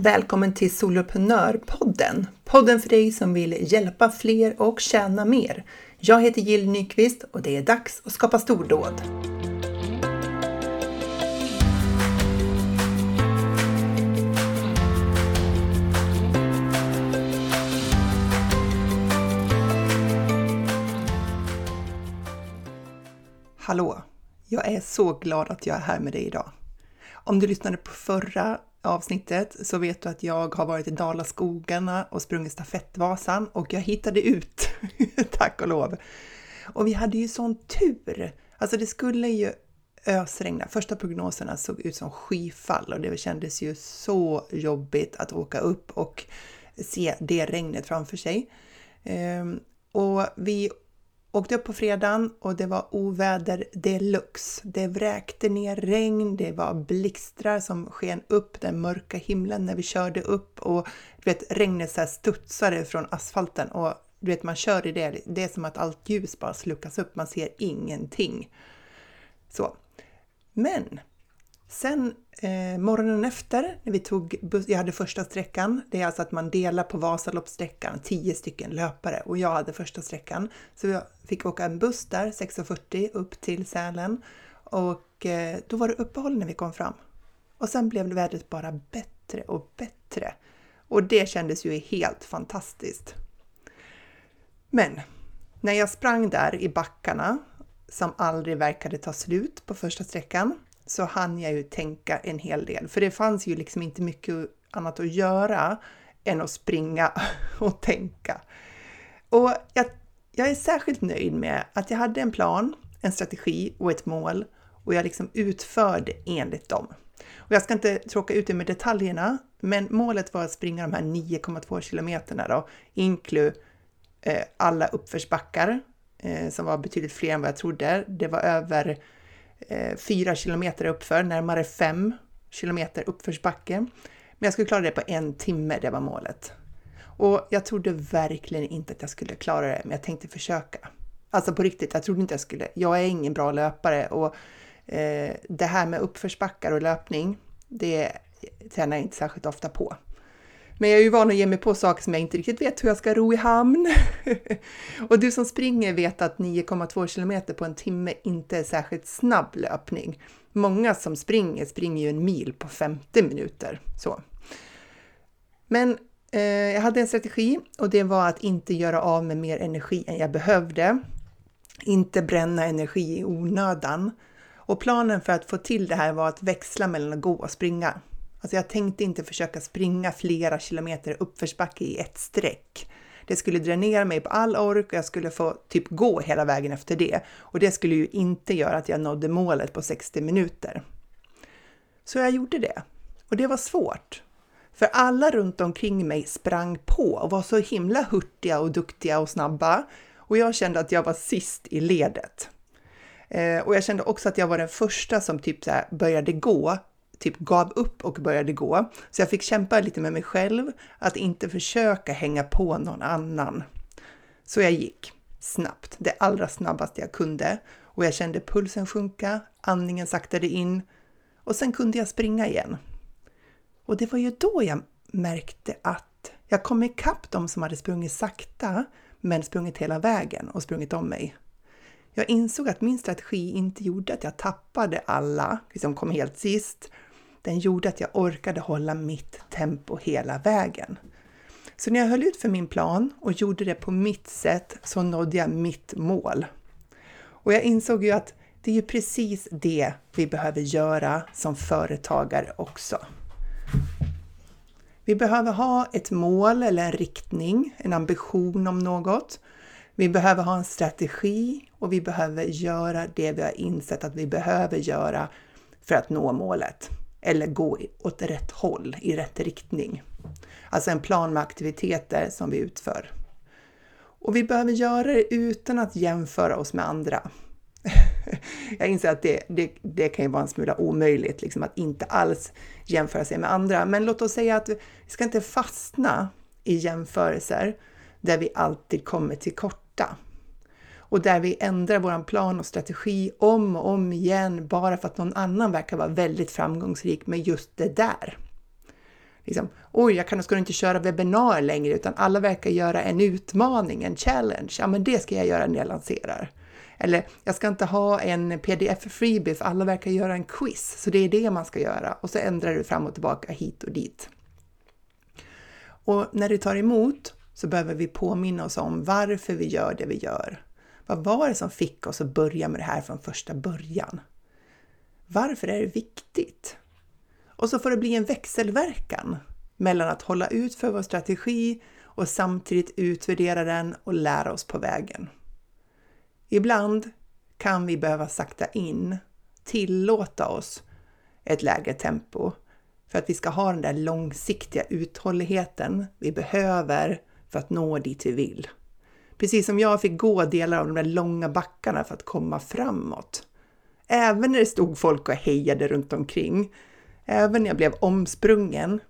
Välkommen till Soloprenörpodden! Podden för dig som vill hjälpa fler och tjäna mer. Jag heter Jill Nyqvist och det är dags att skapa stordåd. Hallå! Jag är så glad att jag är här med dig idag. Om du lyssnade på förra avsnittet så vet du att jag har varit i Dalaskogarna och sprungit stafettvasan och jag hittade ut, tack och lov. Och vi hade ju sån tur! Alltså det skulle ju ösregna. Första prognoserna såg ut som skyfall och det kändes ju så jobbigt att åka upp och se det regnet framför sig. Ehm, och vi Åkte upp på fredagen och det var oväder deluxe. Det vräkte ner regn, det var blixtrar som sken upp den mörka himlen när vi körde upp och du vet, regnet så studsade från asfalten och du vet, man kör i det, det är som att allt ljus bara slukas upp, man ser ingenting. Så. Men Sen eh, morgonen efter, när vi tog buss, jag hade första sträckan, det är alltså att man delar på Vasaloppssträckan, tio stycken löpare och jag hade första sträckan. Så jag fick åka en buss där 6.40 upp till Sälen och eh, då var det uppehåll när vi kom fram. Och sen blev vädret bara bättre och bättre. Och det kändes ju helt fantastiskt. Men när jag sprang där i backarna som aldrig verkade ta slut på första sträckan så hann jag ju tänka en hel del, för det fanns ju liksom inte mycket annat att göra än att springa och tänka. Och jag, jag är särskilt nöjd med att jag hade en plan, en strategi och ett mål och jag liksom utförde enligt dem. Och jag ska inte tråka ut det med detaljerna, men målet var att springa de här 9,2 kilometerna då, inklu eh, alla uppförsbackar eh, som var betydligt fler än vad jag trodde. Det var över Eh, fyra kilometer uppför, närmare fem kilometer uppförsbacke. Men jag skulle klara det på en timme, det var målet. Och jag trodde verkligen inte att jag skulle klara det, men jag tänkte försöka. Alltså på riktigt, jag trodde inte jag skulle. Jag är ingen bra löpare och eh, det här med uppförsbackar och löpning, det tränar jag inte särskilt ofta på. Men jag är ju van att ge mig på saker som jag inte riktigt vet hur jag ska ro i hamn. och du som springer vet att 9,2 kilometer på en timme inte är särskilt snabb löpning. Många som springer springer ju en mil på 50 minuter. Så. Men eh, jag hade en strategi och det var att inte göra av med mer energi än jag behövde. Inte bränna energi i onödan. Och planen för att få till det här var att växla mellan att gå och springa. Alltså jag tänkte inte försöka springa flera kilometer uppförsbacke i ett streck. Det skulle dränera mig på all ork och jag skulle få typ gå hela vägen efter det. Och det skulle ju inte göra att jag nådde målet på 60 minuter. Så jag gjorde det. Och det var svårt. För alla runt omkring mig sprang på och var så himla hurtiga och duktiga och snabba. Och jag kände att jag var sist i ledet. Eh, och jag kände också att jag var den första som typ så började gå typ gav upp och började gå. Så jag fick kämpa lite med mig själv, att inte försöka hänga på någon annan. Så jag gick snabbt, det allra snabbaste jag kunde och jag kände pulsen sjunka, andningen saktade in och sen kunde jag springa igen. Och det var ju då jag märkte att jag kom ikapp de som hade sprungit sakta men sprungit hela vägen och sprungit om mig. Jag insåg att min strategi inte gjorde att jag tappade alla, liksom kom helt sist, den gjorde att jag orkade hålla mitt tempo hela vägen. Så när jag höll ut för min plan och gjorde det på mitt sätt så nådde jag mitt mål. Och jag insåg ju att det är ju precis det vi behöver göra som företagare också. Vi behöver ha ett mål eller en riktning, en ambition om något. Vi behöver ha en strategi och vi behöver göra det vi har insett att vi behöver göra för att nå målet eller gå åt rätt håll, i rätt riktning. Alltså en plan med aktiviteter som vi utför. Och vi behöver göra det utan att jämföra oss med andra. Jag inser att det, det, det kan ju vara en smula omöjligt, liksom att inte alls jämföra sig med andra. Men låt oss säga att vi ska inte fastna i jämförelser där vi alltid kommer till korta och där vi ändrar vår plan och strategi om och om igen bara för att någon annan verkar vara väldigt framgångsrik med just det där. liksom, oj, jag kan, ska inte köra webbinar längre utan alla verkar göra en utmaning, en challenge. Ja, men det ska jag göra när jag lanserar. Eller jag ska inte ha en pdf-freebie för alla verkar göra en quiz, så det är det man ska göra. Och så ändrar du fram och tillbaka hit och dit. Och när det tar emot så behöver vi påminna oss om varför vi gör det vi gör. Vad var det som fick oss att börja med det här från första början? Varför är det viktigt? Och så får det bli en växelverkan mellan att hålla ut för vår strategi och samtidigt utvärdera den och lära oss på vägen. Ibland kan vi behöva sakta in, tillåta oss ett lägre tempo för att vi ska ha den där långsiktiga uthålligheten vi behöver för att nå dit vi vill. Precis som jag fick gå delar av de där långa backarna för att komma framåt. Även när det stod folk och hejade runt omkring. Även när jag blev omsprungen.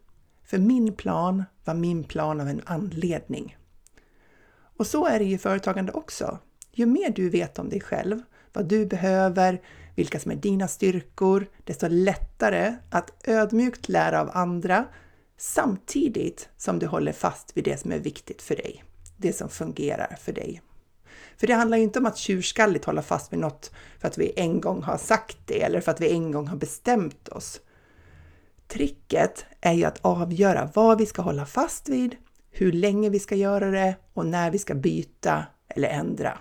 För min plan var min plan av en anledning. Och så är det ju i företagande också. Ju mer du vet om dig själv, vad du behöver, vilka som är dina styrkor, desto lättare att ödmjukt lära av andra samtidigt som du håller fast vid det som är viktigt för dig, det som fungerar för dig. För det handlar ju inte om att tjurskalligt hålla fast vid något för att vi en gång har sagt det eller för att vi en gång har bestämt oss. Tricket är ju att avgöra vad vi ska hålla fast vid, hur länge vi ska göra det och när vi ska byta eller ändra.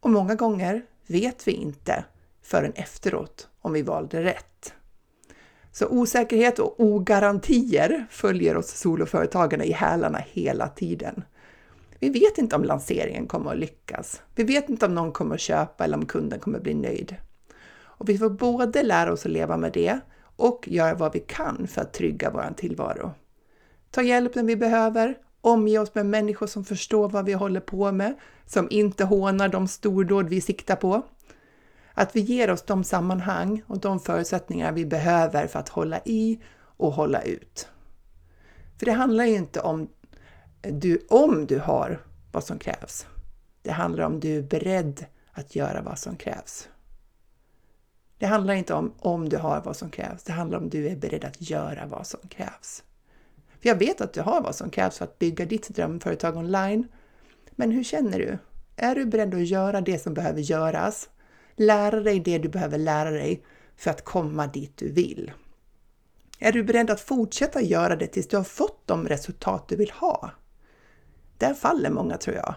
Och många gånger vet vi inte förrän efteråt om vi valde rätt. Så osäkerhet och ogarantier följer oss soloföretagarna i hälarna hela tiden. Vi vet inte om lanseringen kommer att lyckas. Vi vet inte om någon kommer att köpa eller om kunden kommer att bli nöjd. Och vi får både lära oss att leva med det och göra vad vi kan för att trygga vår tillvaro. Ta hjälp när vi behöver, omge oss med människor som förstår vad vi håller på med, som inte hånar de stordåd vi siktar på. Att vi ger oss de sammanhang och de förutsättningar vi behöver för att hålla i och hålla ut. För det handlar ju inte om du, om du har vad som krävs. Det handlar om du är beredd att göra vad som krävs. Det handlar inte om om du har vad som krävs. Det handlar om du är beredd att göra vad som krävs. För jag vet att du har vad som krävs för att bygga ditt drömföretag online. Men hur känner du? Är du beredd att göra det som behöver göras? Lära dig det du behöver lära dig för att komma dit du vill. Är du beredd att fortsätta göra det tills du har fått de resultat du vill ha? Där faller många tror jag.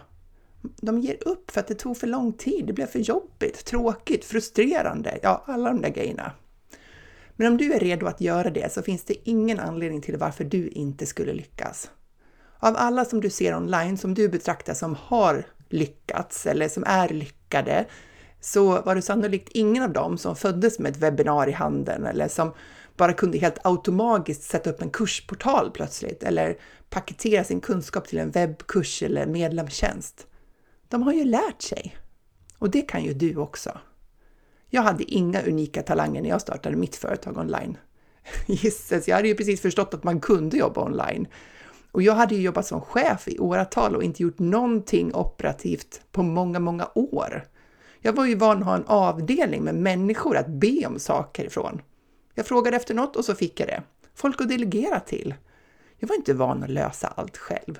De ger upp för att det tog för lång tid, det blev för jobbigt, tråkigt, frustrerande, ja alla de där grejerna. Men om du är redo att göra det så finns det ingen anledning till varför du inte skulle lyckas. Av alla som du ser online som du betraktar som har lyckats eller som är lyckade så var det sannolikt ingen av dem som föddes med ett webbinar i handen eller som bara kunde helt automatiskt sätta upp en kursportal plötsligt eller paketera sin kunskap till en webbkurs eller medlemstjänst. De har ju lärt sig. Och det kan ju du också. Jag hade inga unika talanger när jag startade mitt företag online. Gisses, jag hade ju precis förstått att man kunde jobba online. Och jag hade ju jobbat som chef i åratal och inte gjort någonting operativt på många, många år. Jag var ju van att ha en avdelning med människor att be om saker ifrån. Jag frågade efter något och så fick jag det. Folk att delegera till. Jag var inte van att lösa allt själv.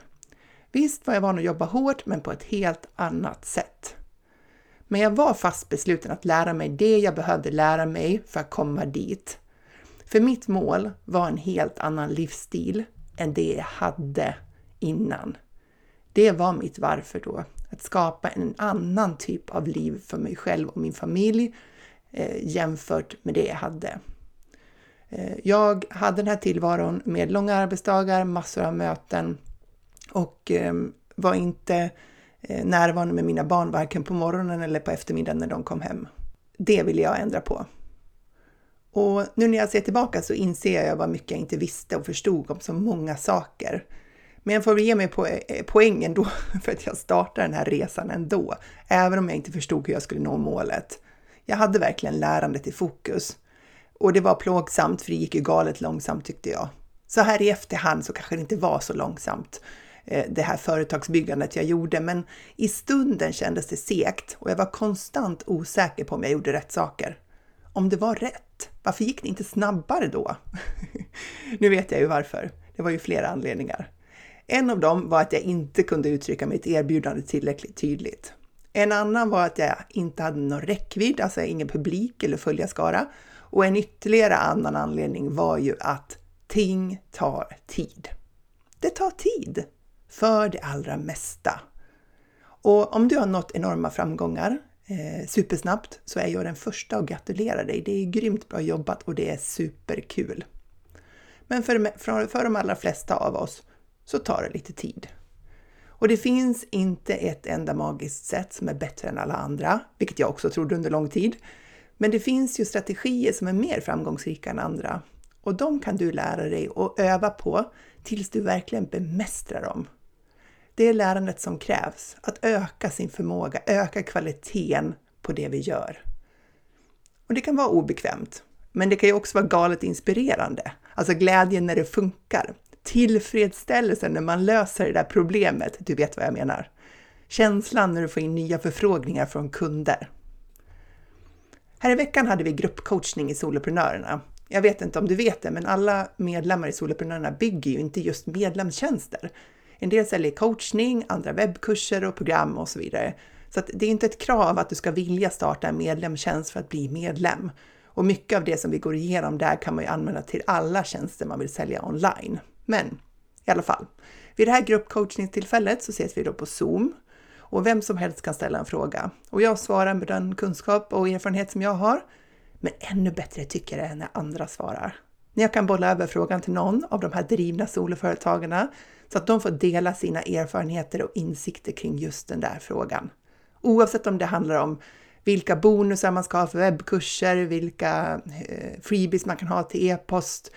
Visst var jag van att jobba hårt, men på ett helt annat sätt. Men jag var fast besluten att lära mig det jag behövde lära mig för att komma dit. För mitt mål var en helt annan livsstil än det jag hade innan. Det var mitt varför då. Att skapa en annan typ av liv för mig själv och min familj eh, jämfört med det jag hade. Eh, jag hade den här tillvaron med långa arbetsdagar, massor av möten och ehm, var inte eh, närvarande med mina barn varken på morgonen eller på eftermiddagen när de kom hem. Det ville jag ändra på. Och nu när jag ser tillbaka så inser jag vad mycket jag inte visste och förstod om så många saker. Men jag får väl ge mig på, eh, poängen då för att jag startade den här resan ändå, även om jag inte förstod hur jag skulle nå målet. Jag hade verkligen lärandet i fokus och det var plågsamt för det gick ju galet långsamt tyckte jag. Så här i efterhand så kanske det inte var så långsamt eh, det här företagsbyggandet jag gjorde, men i stunden kändes det segt och jag var konstant osäker på om jag gjorde rätt saker. Om det var rätt, varför gick det inte snabbare då? nu vet jag ju varför. Det var ju flera anledningar. En av dem var att jag inte kunde uttrycka mitt erbjudande tillräckligt tydligt. En annan var att jag inte hade någon räckvidd, alltså ingen publik eller följarskara. Och en ytterligare annan anledning var ju att ting tar tid. Det tar tid för det allra mesta. Och om du har nått enorma framgångar eh, supersnabbt så är jag den första att gratulera dig. Det är grymt bra jobbat och det är superkul. Men för, för, för de allra flesta av oss så tar det lite tid. Och det finns inte ett enda magiskt sätt som är bättre än alla andra, vilket jag också trodde under lång tid. Men det finns ju strategier som är mer framgångsrika än andra och de kan du lära dig och öva på tills du verkligen bemästrar dem. Det är lärandet som krävs, att öka sin förmåga, öka kvaliteten på det vi gör. Och det kan vara obekvämt, men det kan ju också vara galet inspirerande. Alltså glädjen när det funkar. Tillfredsställelsen när man löser det där problemet, du vet vad jag menar. Känslan när du får in nya förfrågningar från kunder. Här i veckan hade vi gruppcoachning i Soloprenörerna. Jag vet inte om du vet det, men alla medlemmar i Soloprenörerna bygger ju inte just medlemstjänster. En del säljer coachning, andra webbkurser och program och så vidare. Så det är inte ett krav att du ska vilja starta en medlemstjänst för att bli medlem. Och mycket av det som vi går igenom där kan man ju använda till alla tjänster man vill sälja online. Men i alla fall, vid det här gruppcoachningstillfället så ses vi då på Zoom och vem som helst kan ställa en fråga. Och jag svarar med den kunskap och erfarenhet som jag har. Men ännu bättre tycker jag det är när andra svarar. När jag kan bolla över frågan till någon av de här drivna soloföretagarna så att de får dela sina erfarenheter och insikter kring just den där frågan. Oavsett om det handlar om vilka bonusar man ska ha för webbkurser, vilka eh, freebies man kan ha till e-post,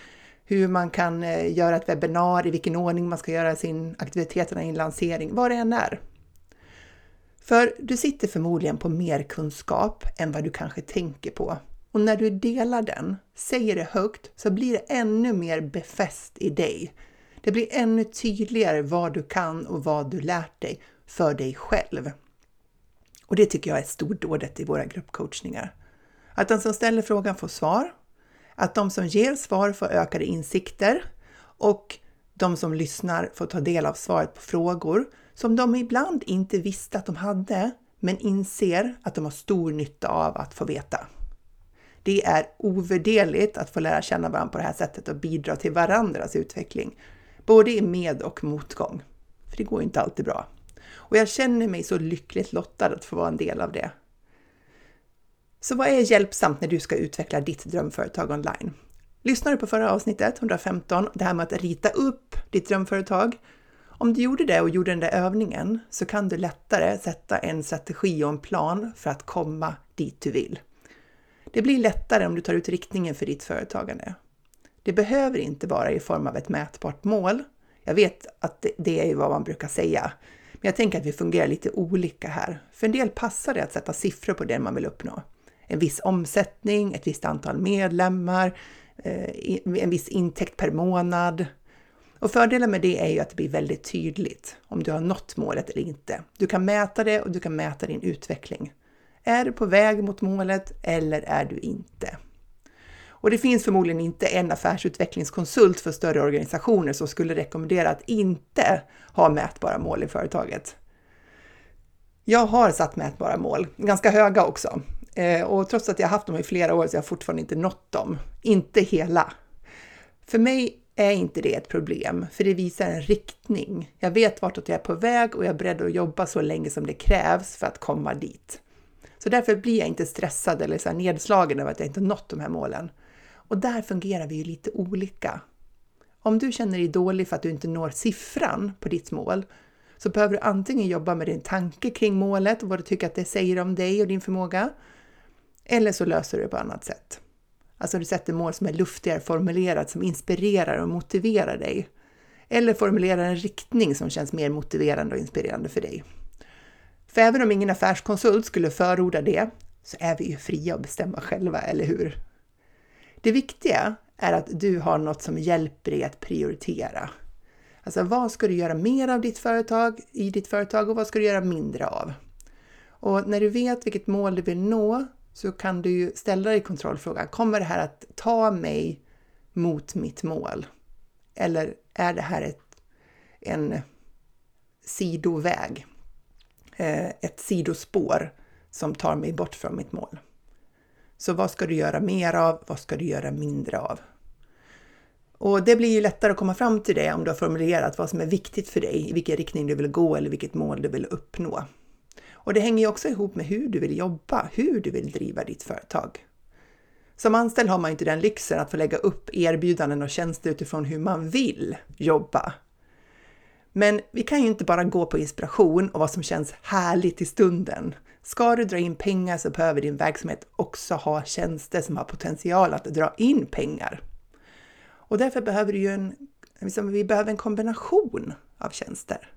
hur man kan eh, göra ett webbinar, i vilken ordning man ska göra sin aktiviteterna i en lansering, vad det än är. För du sitter förmodligen på mer kunskap än vad du kanske tänker på. Och när du delar den, säger det högt, så blir det ännu mer befäst i dig. Det blir ännu tydligare vad du kan och vad du lärt dig för dig själv. Och det tycker jag är stordådet i våra gruppcoachningar. Att den som ställer frågan får svar, att de som ger svar får ökade insikter och de som lyssnar får ta del av svaret på frågor som de ibland inte visste att de hade, men inser att de har stor nytta av att få veta. Det är ovärderligt att få lära känna varandra på det här sättet och bidra till varandras utveckling, både i med och motgång. För det går inte alltid bra. Och jag känner mig så lyckligt lottad att få vara en del av det. Så vad är hjälpsamt när du ska utveckla ditt drömföretag online? Lyssnade du på förra avsnittet, 115, det här med att rita upp ditt drömföretag? Om du gjorde det och gjorde den där övningen så kan du lättare sätta en strategi och en plan för att komma dit du vill. Det blir lättare om du tar ut riktningen för ditt företagande. Det behöver inte vara i form av ett mätbart mål. Jag vet att det är vad man brukar säga, men jag tänker att vi fungerar lite olika här. För en del passar det att sätta siffror på det man vill uppnå. En viss omsättning, ett visst antal medlemmar, Eh, en viss intäkt per månad. Och fördelen med det är ju att det blir väldigt tydligt om du har nått målet eller inte. Du kan mäta det och du kan mäta din utveckling. Är du på väg mot målet eller är du inte? Och det finns förmodligen inte en affärsutvecklingskonsult för större organisationer som skulle rekommendera att inte ha mätbara mål i företaget. Jag har satt mätbara mål, ganska höga också. Eh, och trots att jag haft dem i flera år så har jag fortfarande inte nått dem. Inte hela. För mig är inte det ett problem, för det visar en riktning. Jag vet vartåt jag är på väg och jag är beredd att jobba så länge som det krävs för att komma dit. Så därför blir jag inte stressad eller så nedslagen över att jag inte nått de här målen. Och där fungerar vi ju lite olika. Om du känner dig dålig för att du inte når siffran på ditt mål så behöver du antingen jobba med din tanke kring målet och vad du tycker att det säger om dig och din förmåga. Eller så löser du det på annat sätt. Alltså du sätter mål som är luftigare formulerat, som inspirerar och motiverar dig. Eller formulerar en riktning som känns mer motiverande och inspirerande för dig. För även om ingen affärskonsult skulle förorda det, så är vi ju fria att bestämma själva, eller hur? Det viktiga är att du har något som hjälper dig att prioritera. Alltså vad ska du göra mer av ditt företag, i ditt företag och vad ska du göra mindre av? Och när du vet vilket mål du vill nå så kan du ju ställa dig kontrollfrågan. Kommer det här att ta mig mot mitt mål? eller är det här ett, en sidoväg? Eh, ett sidospår som tar mig bort från mitt mål. Så vad ska du göra mer av? Vad ska du göra mindre av? Och det blir ju lättare att komma fram till det om du har formulerat vad som är viktigt för dig, i vilken riktning du vill gå eller vilket mål du vill uppnå. Och det hänger ju också ihop med hur du vill jobba, hur du vill driva ditt företag. Som anställd har man ju inte den lyxen att få lägga upp erbjudanden och tjänster utifrån hur man vill jobba. Men vi kan ju inte bara gå på inspiration och vad som känns härligt i stunden. Ska du dra in pengar så behöver din verksamhet också ha tjänster som har potential att dra in pengar. Och därför behöver du ju en, liksom, vi behöver en kombination av tjänster.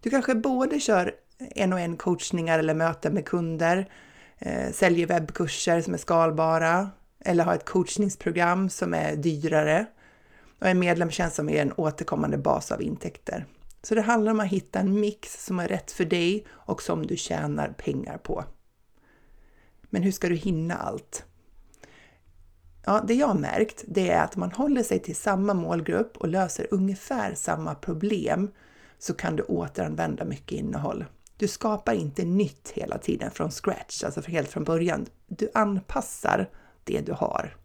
Du kanske både kör en och en coachningar eller möten med kunder, eh, säljer webbkurser som är skalbara eller har ett coachningsprogram som är dyrare och en medlemstjänst som är en återkommande bas av intäkter. Så det handlar om att hitta en mix som är rätt för dig och som du tjänar pengar på. Men hur ska du hinna allt? Ja, det jag har märkt det är att man håller sig till samma målgrupp och löser ungefär samma problem så kan du återanvända mycket innehåll. Du skapar inte nytt hela tiden från scratch, alltså helt från början. Du anpassar det du har.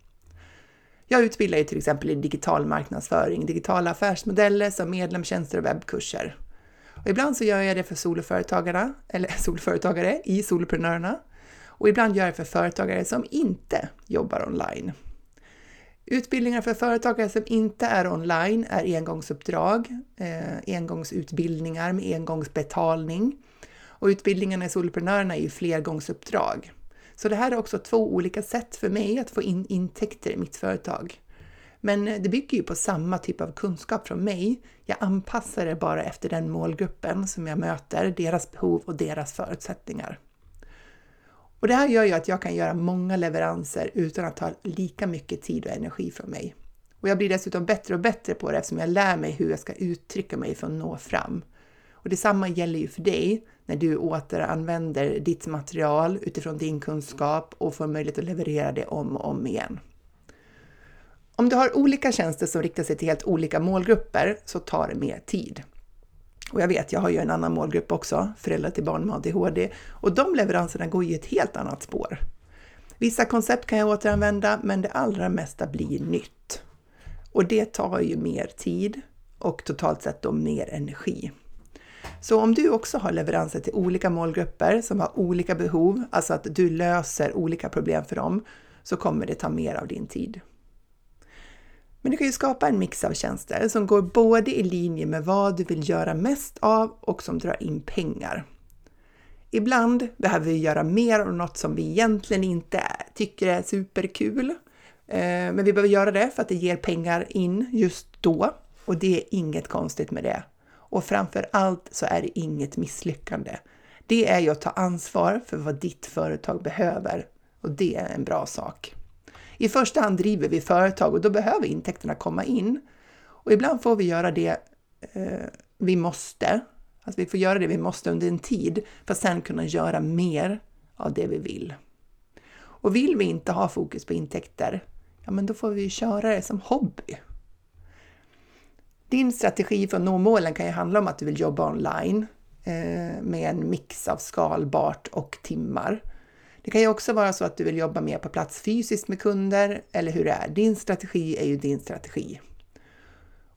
Jag utbildar ju till exempel i digital marknadsföring, digitala affärsmodeller som medlemstjänster och webbkurser. Och ibland så gör jag det för soloföretagarna, eller soloföretagare i Soloprenörerna. Och ibland gör jag det för företagare som inte jobbar online. Utbildningar för företagare som inte är online är engångsuppdrag, eh, engångsutbildningar med engångsbetalning. Och utbildningarna i Soloprenörerna är ju flergångsuppdrag. Så det här är också två olika sätt för mig att få in intäkter i mitt företag. Men det bygger ju på samma typ av kunskap från mig. Jag anpassar det bara efter den målgruppen som jag möter, deras behov och deras förutsättningar. Och det här gör ju att jag kan göra många leveranser utan att ta lika mycket tid och energi från mig. Och jag blir dessutom bättre och bättre på det eftersom jag lär mig hur jag ska uttrycka mig för att nå fram. Och detsamma gäller ju för dig när du återanvänder ditt material utifrån din kunskap och får möjlighet att leverera det om och om igen. Om du har olika tjänster som riktar sig till helt olika målgrupper så tar det mer tid. Och jag vet, jag har ju en annan målgrupp också, föräldrar till barn med ADHD, och de leveranserna går ju ett helt annat spår. Vissa koncept kan jag återanvända, men det allra mesta blir nytt. Och det tar ju mer tid och totalt sett då mer energi. Så om du också har leveranser till olika målgrupper som har olika behov, alltså att du löser olika problem för dem, så kommer det ta mer av din tid. Men du kan ju skapa en mix av tjänster som går både i linje med vad du vill göra mest av och som drar in pengar. Ibland behöver vi göra mer av något som vi egentligen inte tycker är superkul. Eh, men vi behöver göra det för att det ger pengar in just då och det är inget konstigt med det. Och framför allt så är det inget misslyckande. Det är ju att ta ansvar för vad ditt företag behöver och det är en bra sak. I första hand driver vi företag och då behöver intäkterna komma in. Och ibland får vi göra det eh, vi måste. Alltså vi får göra det vi måste under en tid för att sen kunna göra mer av det vi vill. Och vill vi inte ha fokus på intäkter, ja men då får vi köra det som hobby. Din strategi för att nå målen kan ju handla om att du vill jobba online eh, med en mix av skalbart och timmar. Det kan ju också vara så att du vill jobba mer på plats fysiskt med kunder, eller hur det är. Din strategi är ju din strategi.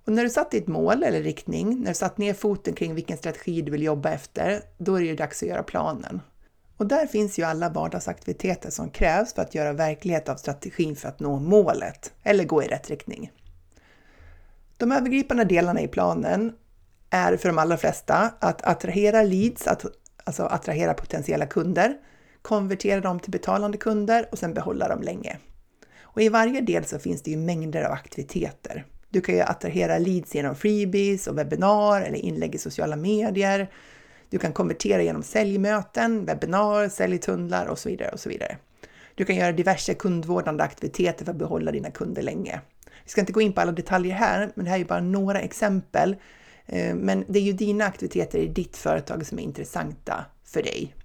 Och när du satt ditt mål eller riktning, när du satt ner foten kring vilken strategi du vill jobba efter, då är det ju dags att göra planen. Och där finns ju alla vardagsaktiviteter som krävs för att göra verklighet av strategin för att nå målet, eller gå i rätt riktning. De övergripande delarna i planen är för de allra flesta att attrahera leads, att, alltså attrahera potentiella kunder, konvertera dem till betalande kunder och sen behålla dem länge. Och i varje del så finns det ju mängder av aktiviteter. Du kan ju attrahera leads genom freebies och webbinar eller inlägg i sociala medier. Du kan konvertera genom säljmöten, webbinar, säljtunnlar och så vidare och så vidare. Du kan göra diverse kundvårdande aktiviteter för att behålla dina kunder länge. Vi ska inte gå in på alla detaljer här, men det här är bara några exempel. Eh, men det är ju dina aktiviteter i ditt företag som är intressanta för dig.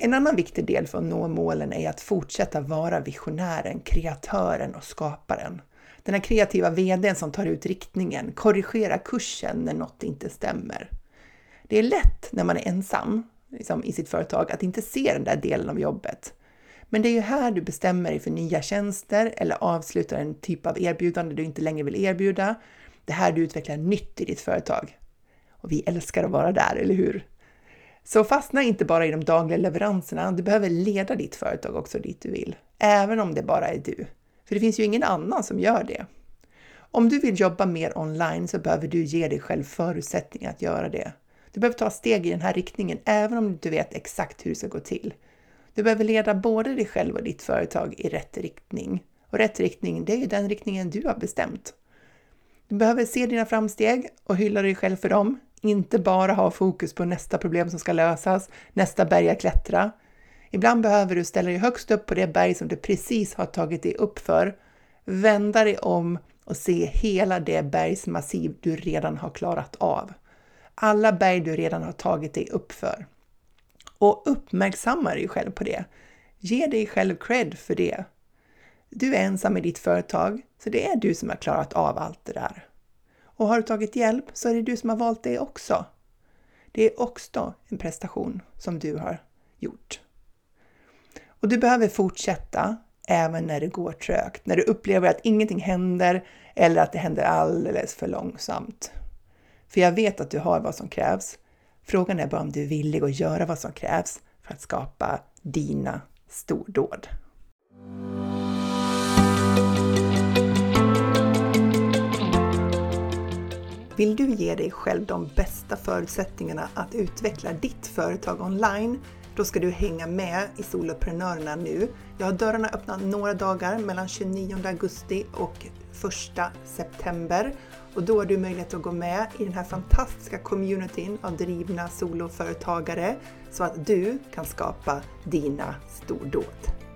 En annan viktig del för att nå målen är att fortsätta vara visionären, kreatören och skaparen. Den här kreativa VDn som tar ut riktningen, korrigerar kursen när något inte stämmer. Det är lätt när man är ensam liksom, i sitt företag att inte se den där delen av jobbet. Men det är ju här du bestämmer dig för nya tjänster eller avslutar en typ av erbjudande du inte längre vill erbjuda. Det är här du utvecklar nytt i ditt företag. Och vi älskar att vara där, eller hur? Så fastna inte bara i de dagliga leveranserna, du behöver leda ditt företag också dit du vill, även om det bara är du. För det finns ju ingen annan som gör det. Om du vill jobba mer online så behöver du ge dig själv förutsättningar att göra det. Du behöver ta steg i den här riktningen även om du inte vet exakt hur det ska gå till. Du behöver leda både dig själv och ditt företag i rätt riktning. Och rätt riktning, det är ju den riktningen du har bestämt. Du behöver se dina framsteg och hylla dig själv för dem. Inte bara ha fokus på nästa problem som ska lösas, nästa berg att klättra. Ibland behöver du ställa dig högst upp på det berg som du precis har tagit dig upp för, vända dig om och se hela det bergsmassiv du redan har klarat av. Alla berg du redan har tagit dig upp för. Och uppmärksamma dig själv på det. Ge dig själv cred för det. Du är ensam i ditt företag, så det är du som har klarat av allt det där. Och har du tagit hjälp så är det du som har valt det också. Det är också en prestation som du har gjort. Och du behöver fortsätta även när det går trögt, när du upplever att ingenting händer eller att det händer alldeles för långsamt. För jag vet att du har vad som krävs. Frågan är bara om du är villig att göra vad som krävs för att skapa dina stordåd. Vill du ge dig själv de bästa förutsättningarna att utveckla ditt företag online då ska du hänga med i Soloprenörerna nu. Jag har dörrarna öppna några dagar mellan 29 augusti och 1 september och då har du möjlighet att gå med i den här fantastiska communityn av drivna soloföretagare så att du kan skapa dina stordåd.